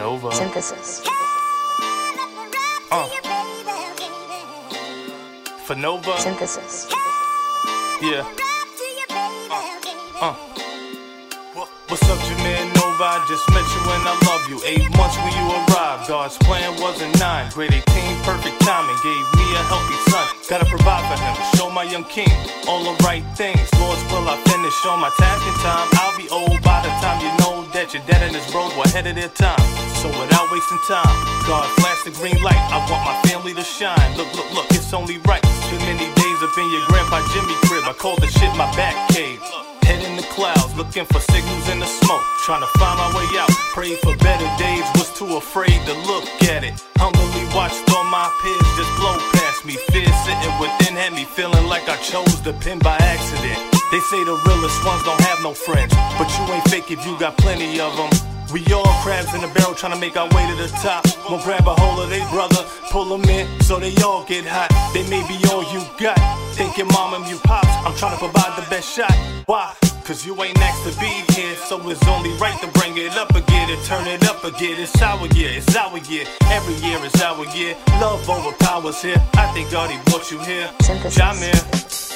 Nova. Synthesis. Oh. Uh. For Synthesis. Yeah. Oh. Uh. What's up, Jamin Nova? I just met you and I love you. Eight months when you arrived. God's plan wasn't nine. Grade 18, perfect timing. Gave me a healthy son. Gotta provide for him Young king all the right things. Lord's will I finish on my task in time. I'll be old by the time you know that your dad and his bros were ahead of their time. So without wasting time, God flashed the green light. I want my family to shine. Look, look, look, it's only right. Too many days up in your grandpa Jimmy crib. I call the shit my back cave. Head in the clouds, looking for signals in the smoke. Trying to find my way out. Pray for better days, was too afraid to look at it. Humbly watched all my peers just blow past me. Fear sitting within had me feeling like I chose the pin by accident. They say the realest ones don't have no friends, but you ain't fake if you got plenty of them. We all crabs in a barrel trying to make our way to the top. Won't grab a hold of they brother, pull them in so they all get hot. They may be all you got. Think your mom and you pops. I'm trying to provide the best shot. Why? Cause you ain't next to be here, so it's only right to bring it up again and turn it up again. It's our year, it's our year. Every year is our year. Love overpowers here. I think God he brought you here. Synthesis. Jamin.